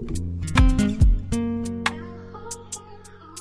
Thank you.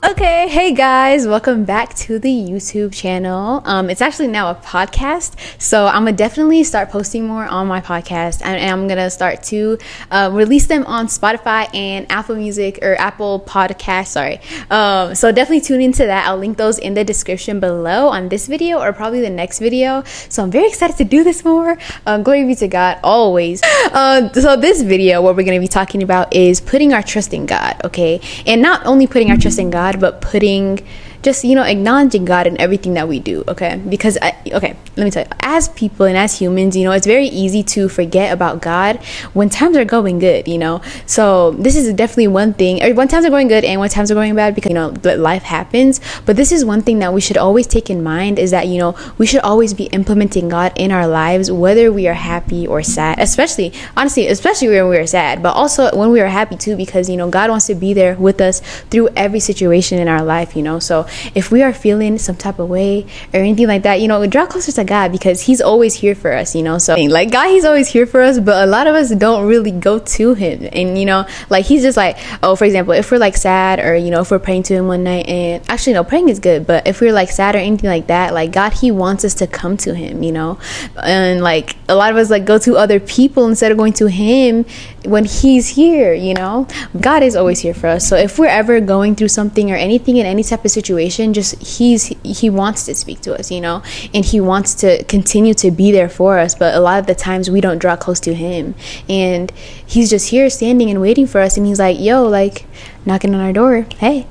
Okay, hey guys, welcome back to the YouTube channel. Um, it's actually now a podcast, so I'm gonna definitely start posting more on my podcast, and, and I'm gonna start to uh, release them on Spotify and Apple Music or Apple Podcast. Sorry. Um, so definitely tune into that. I'll link those in the description below on this video or probably the next video. So I'm very excited to do this more. Um, glory be to God always. Uh, so this video, what we're gonna be talking about is putting our trust in God. Okay, and not only putting our trust in God God, but putting just you know acknowledging god in everything that we do okay? Because I, okay let me tell you as people and as humans you know it's very easy to forget about god when times are going good you know? So this is definitely one thing. Or when times are going good and when times are going bad because you know life happens. But this is one thing that we should always take in mind is that you know we should always be implementing god in our lives whether we are happy or sad. Especially honestly especially when we are sad but also when we are happy too because you know god wants to be there with us through every situation in our life you know? So if we are feeling some type of way or anything like that, you know, draw closer to God because He's always here for us, you know. So, like, God, He's always here for us, but a lot of us don't really go to Him. And, you know, like, He's just like, oh, for example, if we're like sad or, you know, if we're praying to Him one night and actually, no, praying is good, but if we're like sad or anything like that, like, God, He wants us to come to Him, you know. And, like, a lot of us, like, go to other people instead of going to Him when He's here, you know. God is always here for us. So, if we're ever going through something or anything in any type of situation, just he's he wants to speak to us you know? And he wants to continue to be there for us. But a lot of the times we don't draw close to him. And he's just here standing and waiting for us. And he's like yo like knocking on our door. Hey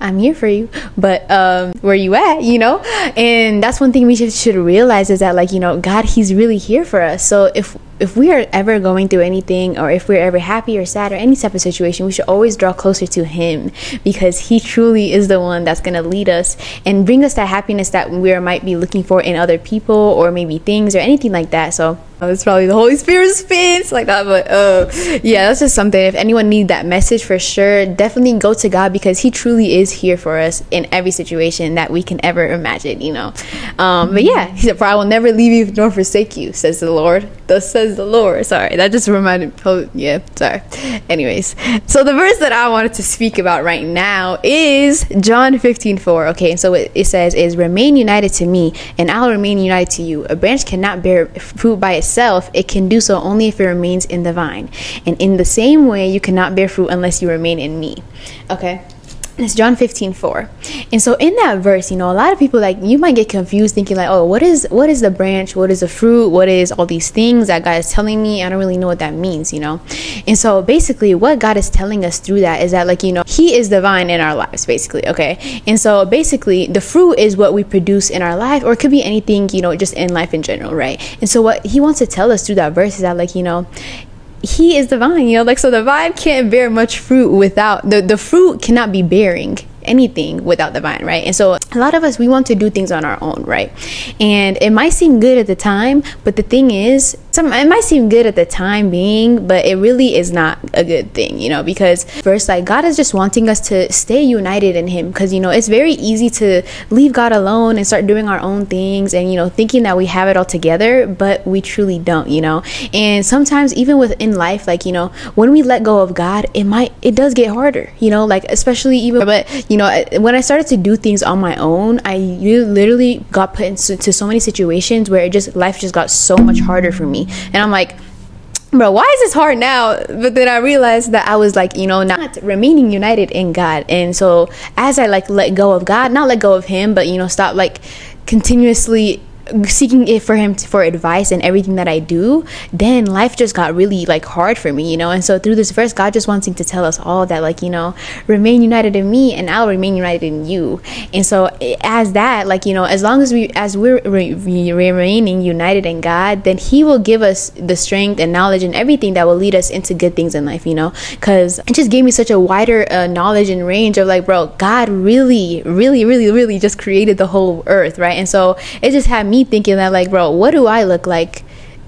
I'm here for you, but um, where you at? You know, and that's one thing we should, should realize is that like you know God, He's really here for us. So if if we are ever going through anything or if we're ever happy or sad or any type of situation, we should always draw closer to Him because He truly is the one that's going to lead us and bring us that happiness that we might be looking for in other people or maybe things or anything like that. So Oh, it's probably the Holy Spirit spins like that, but uh, yeah, that's just something. If anyone need that message for sure, definitely go to God because He truly is here for us in every situation that we can ever imagine. You know, um, but yeah, He said, "For I will never leave you nor forsake you," says the Lord. Thus says the Lord. Sorry, that just reminded. Oh, yeah, sorry. Anyways, so the verse that I wanted to speak about right now is John fifteen four. Okay, so it, it says, "Is remain united to me, and I'll remain united to you. A branch cannot bear fruit by itself." itself, it can do so only if it remains in the vine. And in the same way, you cannot bear fruit unless you remain in me. Okay? It's John 15, 4. And so in that verse, you know, a lot of people like you might get confused thinking like, oh, what is what is the branch? What is the fruit? What is all these things that God is telling me? I don't really know what that means, you know? And so basically what God is telling us through that is that like, you know, He is the vine in our lives, basically. Okay. And so basically the fruit is what we produce in our life, or it could be anything, you know, just in life in general, right? And so what he wants to tell us through that verse is that like, you know, he is the vine, you know, like so the vine can't bear much fruit without the the fruit cannot be bearing anything without the vine, right? And so a lot of us we want to do things on our own, right? And it might seem good at the time, but the thing is, some it might seem good at the time being, but it really is not a good thing, you know, because first like God is just wanting us to stay united in him because you know, it's very easy to leave God alone and start doing our own things and you know, thinking that we have it all together, but we truly don't, you know. And sometimes even within life like, you know, when we let go of God, it might it does get harder, you know, like especially even but you you know, when I started to do things on my own, I literally got put into so many situations where it just life just got so much harder for me, and I'm like bro why is this hard now? But then i realized that i was like you know not remaining united in god. And so as i like let go of god not let go of him but you know stop like continuously seeking it for him to, for advice and everything that I do, then life just got really like hard for me, you know. And so through this verse, God just wanting to tell us all that, like you know, remain united in me, and I'll remain united in you. And so as that, like you know, as long as we as we're re- remaining united in God, then He will give us the strength and knowledge and everything that will lead us into good things in life, you know. Because it just gave me such a wider uh, knowledge and range of like, bro, God really, really, really, really just created the whole earth, right? And so it just had me me thinking that like, bro, what do I look like?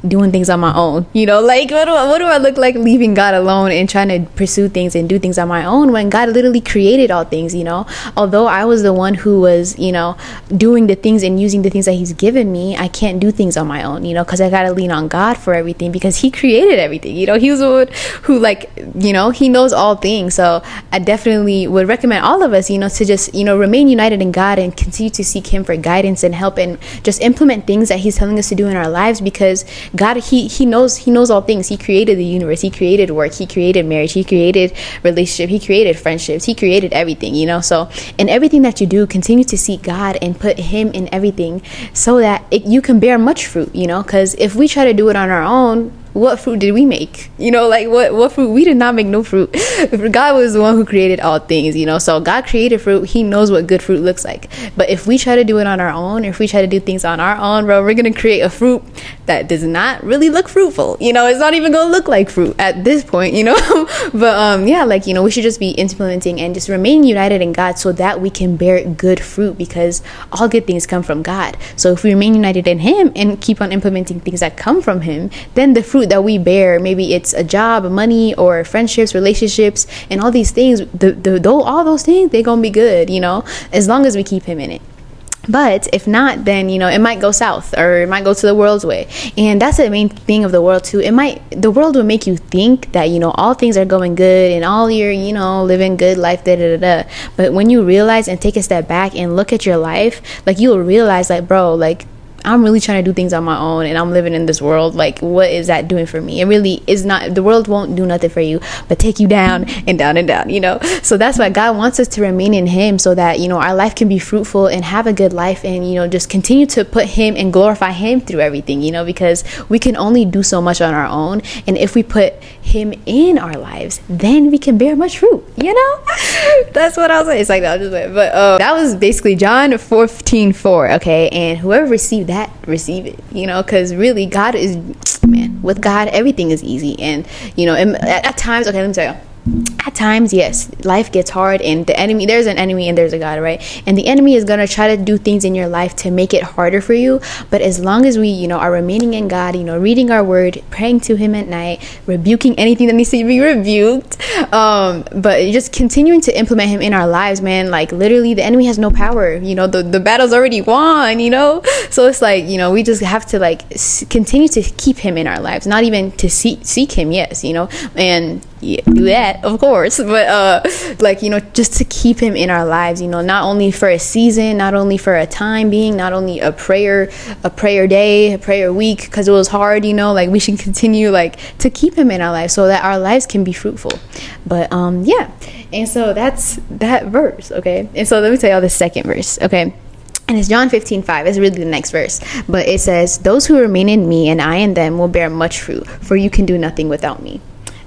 Doing things on my own. You know, like what do I, what do I look like leaving God alone and trying to pursue things and do things on my own when God literally created all things, you know? Although I was the one who was, you know, doing the things and using the things that he's given me, I can't do things on my own, you know, cuz I got to lean on God for everything because he created everything. You know, he was the one who like, you know, he knows all things. So, I definitely would recommend all of us, you know, to just, you know, remain united in God and continue to seek him for guidance and help and just implement things that he's telling us to do in our lives because God he he knows he knows all things. He created the universe. He created work. He created marriage. He created relationship. He created friendships. He created everything, you know. So, in everything that you do, continue to seek God and put him in everything so that it, you can bear much fruit, you know, cuz if we try to do it on our own, what fruit did we make? You know, like what what fruit? We did not make no fruit. God was the one who created all things, you know. So God created fruit. He knows what good fruit looks like. But if we try to do it on our own, or if we try to do things on our own, bro, we're gonna create a fruit that does not really look fruitful. You know, it's not even gonna look like fruit at this point, you know. but um, yeah, like you know, we should just be implementing and just remain united in God so that we can bear good fruit because all good things come from God. So if we remain united in Him and keep on implementing things that come from Him, then the fruit that we bear, maybe it's a job, money, or friendships, relationships, and all these things, the, the, the all those things, they're gonna be good, you know, as long as we keep Him in it. But if not, then you know it might go south or it might go to the world's way, and that's the main thing of the world too. It might the world will make you think that you know all things are going good and all you're you know living good life da da da da. But when you realize and take a step back and look at your life, like you'll realize like bro, like I'm really trying to do things on my own and I'm living in this world. Like, what is that doing for me? It really is not, the world won't do nothing for you, but take you down and down and down, you know? So that's why God wants us to remain in Him so that, you know, our life can be fruitful and have a good life and, you know, just continue to put Him and glorify Him through everything, you know, because we can only do so much on our own. And if we put Him in our lives, then we can bear much fruit, you know? that's what I was like. It's like, no, just wait. But uh, that was basically John 14 4, okay? And whoever received that receive it you know because really god is man with god everything is easy. And you know at, at times okay let me tell you at times yes life gets hard and the enemy there's an enemy and there's a god right? And the enemy is going to try to do things in your life to make it harder for you. But as long as we you know are remaining in god you know reading our word praying to him at night rebuking anything that needs to be rebuked um but just continuing to implement him in our lives man like literally the enemy has no power. You know the, the battle's already won you know? So it's like you know we just have to like s- continue to keep him in our lives not even to seek seek him yes you know? And yeah, do that of course but uh like you know just to keep him in our lives you know not only for a season not only for a time being not only a prayer a prayer day a prayer week because it was hard you know like we should continue like to keep him in our lives so that our lives can be fruitful but um yeah and so that's that verse okay and so let me tell y'all the second verse okay and it's John 15, 5. It's really the next verse. But it says, Those who remain in me and I in them will bear much fruit, for you can do nothing without me.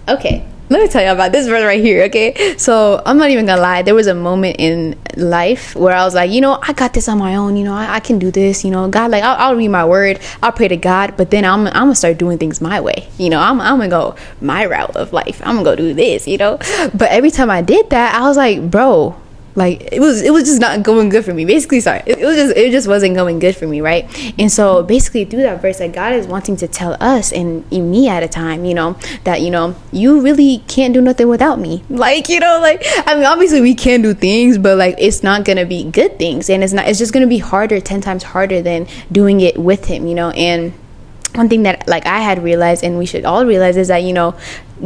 Okay, let me tell you about this verse right here, okay? So I'm not even gonna lie, there was a moment in life where I was like, you know, I got this on my own, you know, I, I can do this, you know, God, like, I'll, I'll, read my word, I'll pray to God, but then I'm, I'm gonna start doing things my way, you know, I'm, I'm gonna go my route of life, I'm gonna go do this, you know? But every time I did that, I was like, bro, like it was it was just not going good for me. Basically sorry it, it, was just it just wasn't going good for me right? And so basically through that verse like god is wanting to tell us and, me at a time you know that you know you really can't do nothing without me. Like you know like i mean obviously we can do things but like it's not gonna be good things. And it's not it's just gonna be harder 10 times harder than doing it with him you know? And one thing that like I had realized and we should all realize is that you know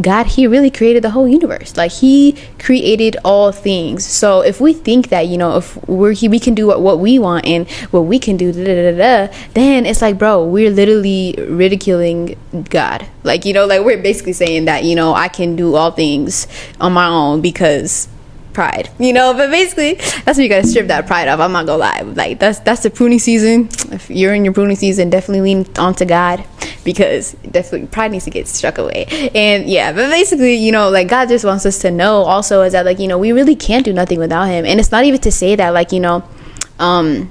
God he really created the whole universe. Like he created all things. So if we think that you know if we're he, we can do what, what we want and what we can do da, da, da, then it's like bro we're literally ridiculing God. Like you know like we're basically saying that you know I can do all things on my own because pride, you know. But basically, that's what you gotta strip that pride off. I'm not gonna lie, like that's that's the pruning season. If you're in your pruning season, definitely lean onto God because definitely pride needs to get struck away. And yeah, but basically, you know, like God just wants us to know also is that like you know we really can't do nothing without Him, and it's not even to say that like you know, um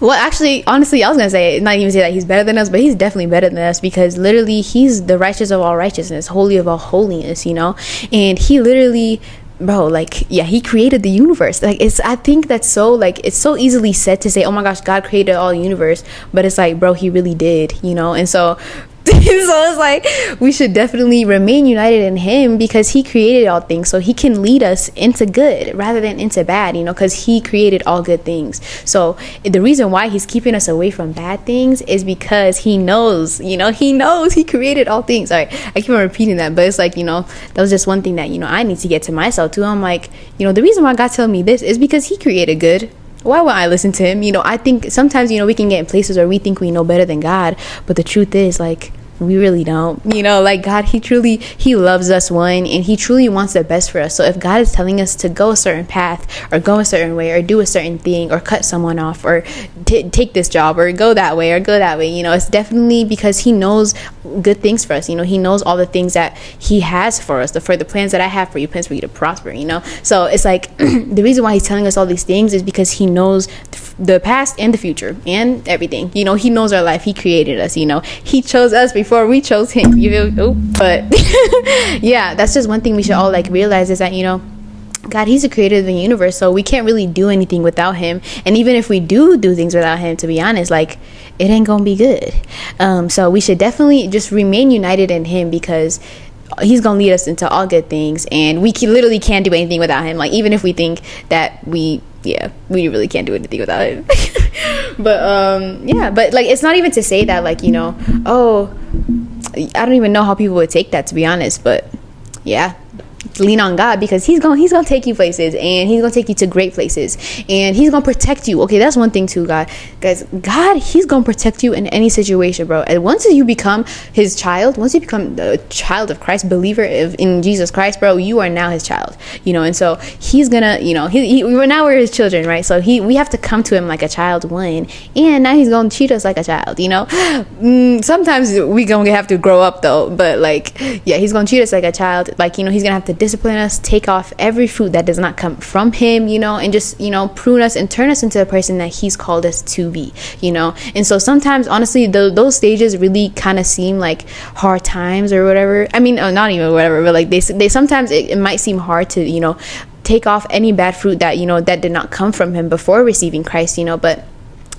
well, actually, honestly, I was gonna say not even say that he's better than us, but he's definitely better than us because literally he's the righteous of all righteousness, holy of all holiness, you know, and he literally bro like yeah he created the universe. Like it's i think that's so like it's so easily said to say oh my gosh god created all universe but it's like bro he really did you know? And so so it's like we should definitely remain united in him because he created all things. So he can lead us into good rather than into bad you know because he created all good things. So the reason why he's keeping us away from bad things is because he knows you know he knows he created all things. All right i keep on repeating that but it's like you know that was just one thing that you know i need to get to myself too. I'm like you know the reason why god told me this is because he created good why would I listen to him? You know, I think sometimes, you know, we can get in places where we think we know better than God, but the truth is, like, we really don't you know like god he truly he loves us one and he truly wants the best for us. So if god is telling us to go a certain path or go a certain way or do a certain thing or cut someone off or t- take this job or go that way or go that way you know it's definitely because he knows good things for us. You know he knows all the things that he has for us the for the plans that i have for you plans for you to prosper you know? So it's like the reason why he's telling us all these things is because he knows the past and the future and everything. You know he knows our life. He created us you know? He chose us before before we chose him. You know, but yeah, that's just one thing we should all like realize is that you know. God, He's the creator of the universe, so we can't really do anything without Him. And even if we do do things without Him, to be honest, like it ain't gonna be good. Um, so we should definitely just remain united in Him because He's gonna lead us into all good things, and we can, literally can't do anything without Him. Like even if we think that we, yeah, we really can't do anything without Him. but um, yeah, but like it's not even to say that like you know, oh I don't even know how people would take that to be honest, but yeah, lean on God because he's going he's going to take you places and he's going to take you to great places and he's going to protect you. Okay, that's one thing too, God. Guys, God, he's going to protect you in any situation, bro. And once you become his child, once you become a child of Christ, believer in Jesus Christ, bro, you are now his child. You know, and so he's going to, you know, he, he we're now we're his children, right? So he we have to come to him like a child one, and now he's going to treat us like a child, you know? Mm, sometimes we going to have to grow up though, but like yeah, he's going to treat us like a child. Like, you know, he's going to have to discipline us, take off every fruit that does not come from Him, you know, and just, you know, prune us and turn us into the person that He's called us to be, you know. And so sometimes, honestly, the, those stages really kind of seem like hard times or whatever. I mean, uh, not even whatever, but like they, they sometimes it, it might seem hard to, you know, take off any bad fruit that, you know, that did not come from Him before receiving Christ, you know, but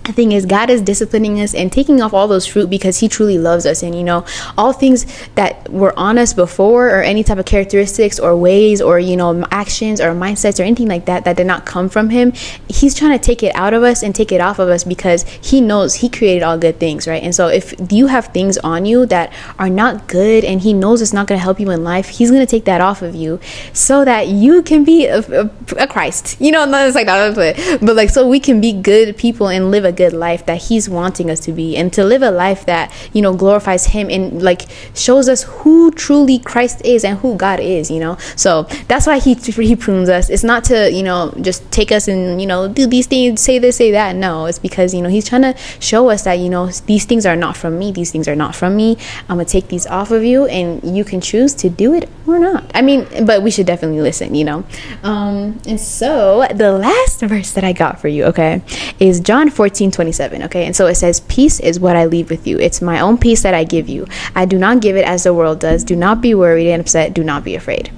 the thing is god is disciplining us and taking off all those fruit because he truly loves us. And you know all things that were on us before or any type of characteristics or ways or you know actions or mindsets or anything like that that did not come from him he's trying to take it out of us and take it off of us because he knows he created all good things right? And so if you have things on you that are not good and he knows it's not going to help you in life he's going to take that off of you so that you can be a, a, a christ. You know not like that but like so we can be good people and live a a good life that he's wanting us to be and to live a life that you know glorifies him and like shows us who truly Christ is and who God is you know? So that's why he he prunes us. It's not to you know just take us and you know do these things say this say that. No it's because you know he's trying to show us that you know these things are not from me these things are not from me. I'm gonna take these off of you and you can choose to do it or not. I mean but we should definitely listen you know? Um and so the last verse that I got for you okay is John 14 27. Okay. And so it says, Peace is what I leave with you. It's my own peace that I give you. I do not give it as the world does. Do not be worried and upset. Do not be afraid.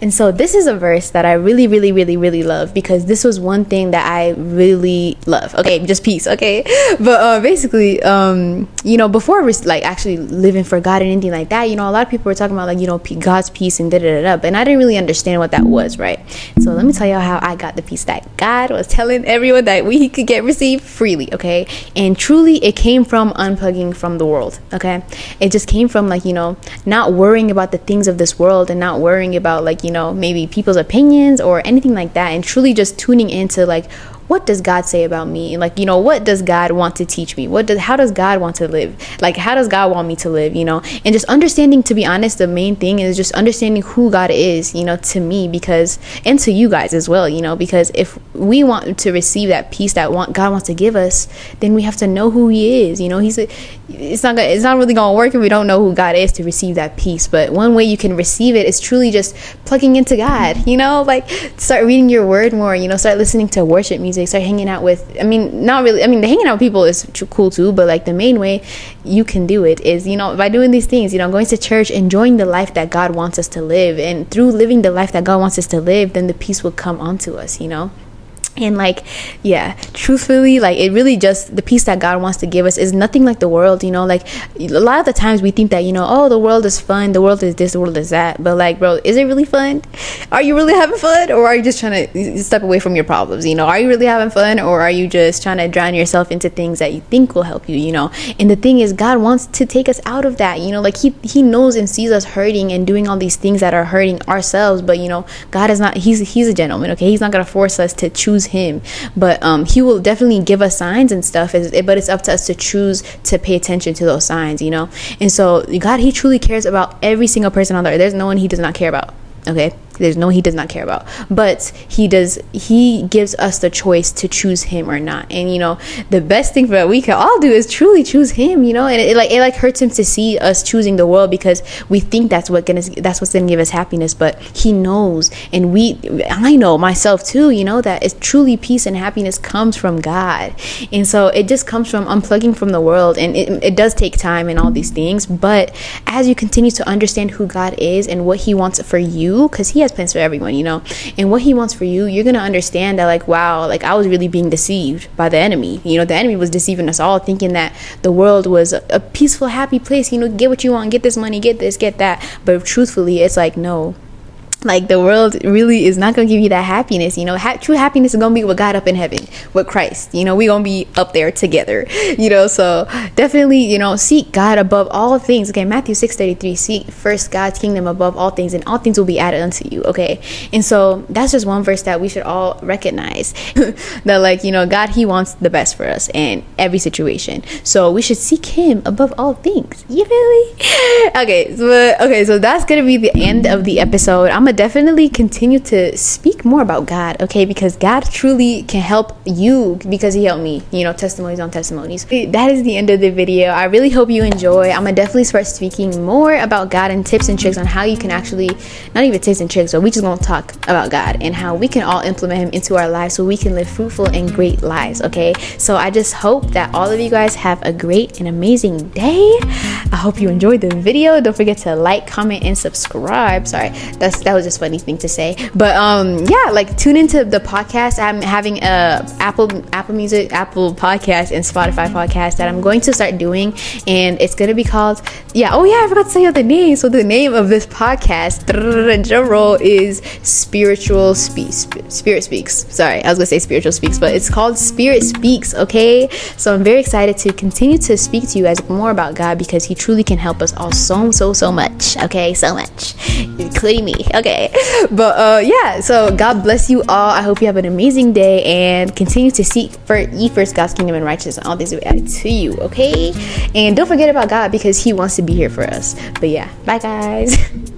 And so this is a verse that I really, really, really, really love because this was one thing that I really love. Okay, just peace. Okay, but uh, basically, um, you know, before like actually living for God and anything like that, you know, a lot of people were talking about like you know God's peace and da da da da, and I didn't really understand what that was, right? So let me tell y'all how I got the peace that God was telling everyone that we could get received freely. Okay, and truly, it came from unplugging from the world. Okay, it just came from like you know not worrying about the things of this world and not worrying about like you know maybe people's opinions or anything like that and truly just tuning into like what does God say about me? Like, you know, what does God want to teach me? What does how does God want to live? Like, how does God want me to live, you know? And just understanding to be honest, the main thing is just understanding who God is, you know, to me because and to you guys as well, you know, because if we want to receive that peace that want God wants to give us, then we have to know who he is. You know, he's a, it's not gonna, it's not really going to work if we don't know who God is to receive that peace. But one way you can receive it is truly just plugging into God, you know, like start reading your word more, you know, start listening to worship music start hanging out with. I mean, not really. I mean, the hanging out with people is cool too, but like the main way you can do it is you know by doing these things. You know, going to church, enjoying the life that God wants us to live, and through living the life that God wants us to live, then the peace will come onto us. You know. And like yeah truthfully like it really just the peace that god wants to give us is nothing like the world you know? Like a lot of the times we think that you know oh the world is fun the world is this the world is that. But like bro is it really fun? Are you really having fun? Or are you just trying to step away from your problems you know? Are you really having fun? Or are you just trying to drown yourself into things that you think will help you you know? And the thing is god wants to take us out of that you know? Like he he knows and sees us hurting and doing all these things that are hurting ourselves. But you know god is not he's he's a gentleman okay? He's not going to force us to choose him. But um, he will definitely give us signs and stuff but it's up to us to choose to pay attention to those signs you know? And so god he truly cares about every single person on the earth. There's no one he does not care about okay there's no he does not care about. But he does he gives us the choice to choose him or not. And you know the best thing that we can all do is truly choose him you know? And it, it like it like hurts him to see us choosing the world because we think that's what gonna that's what's gonna give us happiness. But he knows. And we i know myself too you know that it's truly peace and happiness comes from god. And so it just comes from unplugging from the world. And it, it does take time and all these things. But as you continue to understand who god is and what he wants for you because he has plans for everyone, you know. And what he wants for you, you're gonna understand that like, wow, like I was really being deceived by the enemy. You know, the enemy was deceiving us all, thinking that the world was a peaceful, happy place. You know, get what you want, get this money, get this, get that. But truthfully, it's like no, like the world really is not gonna give you that happiness you know? Ha- true happiness is gonna be with god up in heaven with christ you know? We gonna be up there together you know? So definitely you know seek god above all things. Okay matthew 6 33 seek first god's kingdom above all things and all things will be added unto you okay? And so that's just one verse that we should all recognize that like you know god he wants the best for us in every situation. So we should seek him above all things. You me? Okay so okay so that's gonna be the end of the episode. I'm gonna definitely continue to speak more about God, okay? Because God truly can help you because He helped me, you know, testimonies on testimonies. That is the end of the video. I really hope you enjoy. I'm gonna definitely start speaking more about God and tips and tricks on how you can actually, not even tips and tricks, but we just gonna talk about God and how we can all implement Him into our lives so we can live fruitful and great lives, okay? So I just hope that all of you guys have a great and amazing day. I hope you enjoyed the video. Don't forget to like, comment, and subscribe. Sorry, that's that was just funny thing to say. But um, yeah, like tune into the podcast. I'm having a Apple Apple Music, Apple Podcast, and Spotify podcast that I'm going to start doing, and it's gonna be called yeah. Oh yeah, I forgot to say the name. So the name of this podcast, drum roll, is Spiritual Speaks. Spirit Speaks. Sorry, I was gonna say Spiritual Speaks, but it's called Spirit Speaks. Okay, so I'm very excited to continue to speak to you guys more about God because He truly can help us all so so so much. Okay, so much, including me. Okay okay. But uh, yeah, so God bless you all. I hope you have an amazing day and continue to seek for ye first God's kingdom and righteousness, and all things will be added to you. Okay, and don't forget about God because He wants to be here for us. But yeah, bye guys.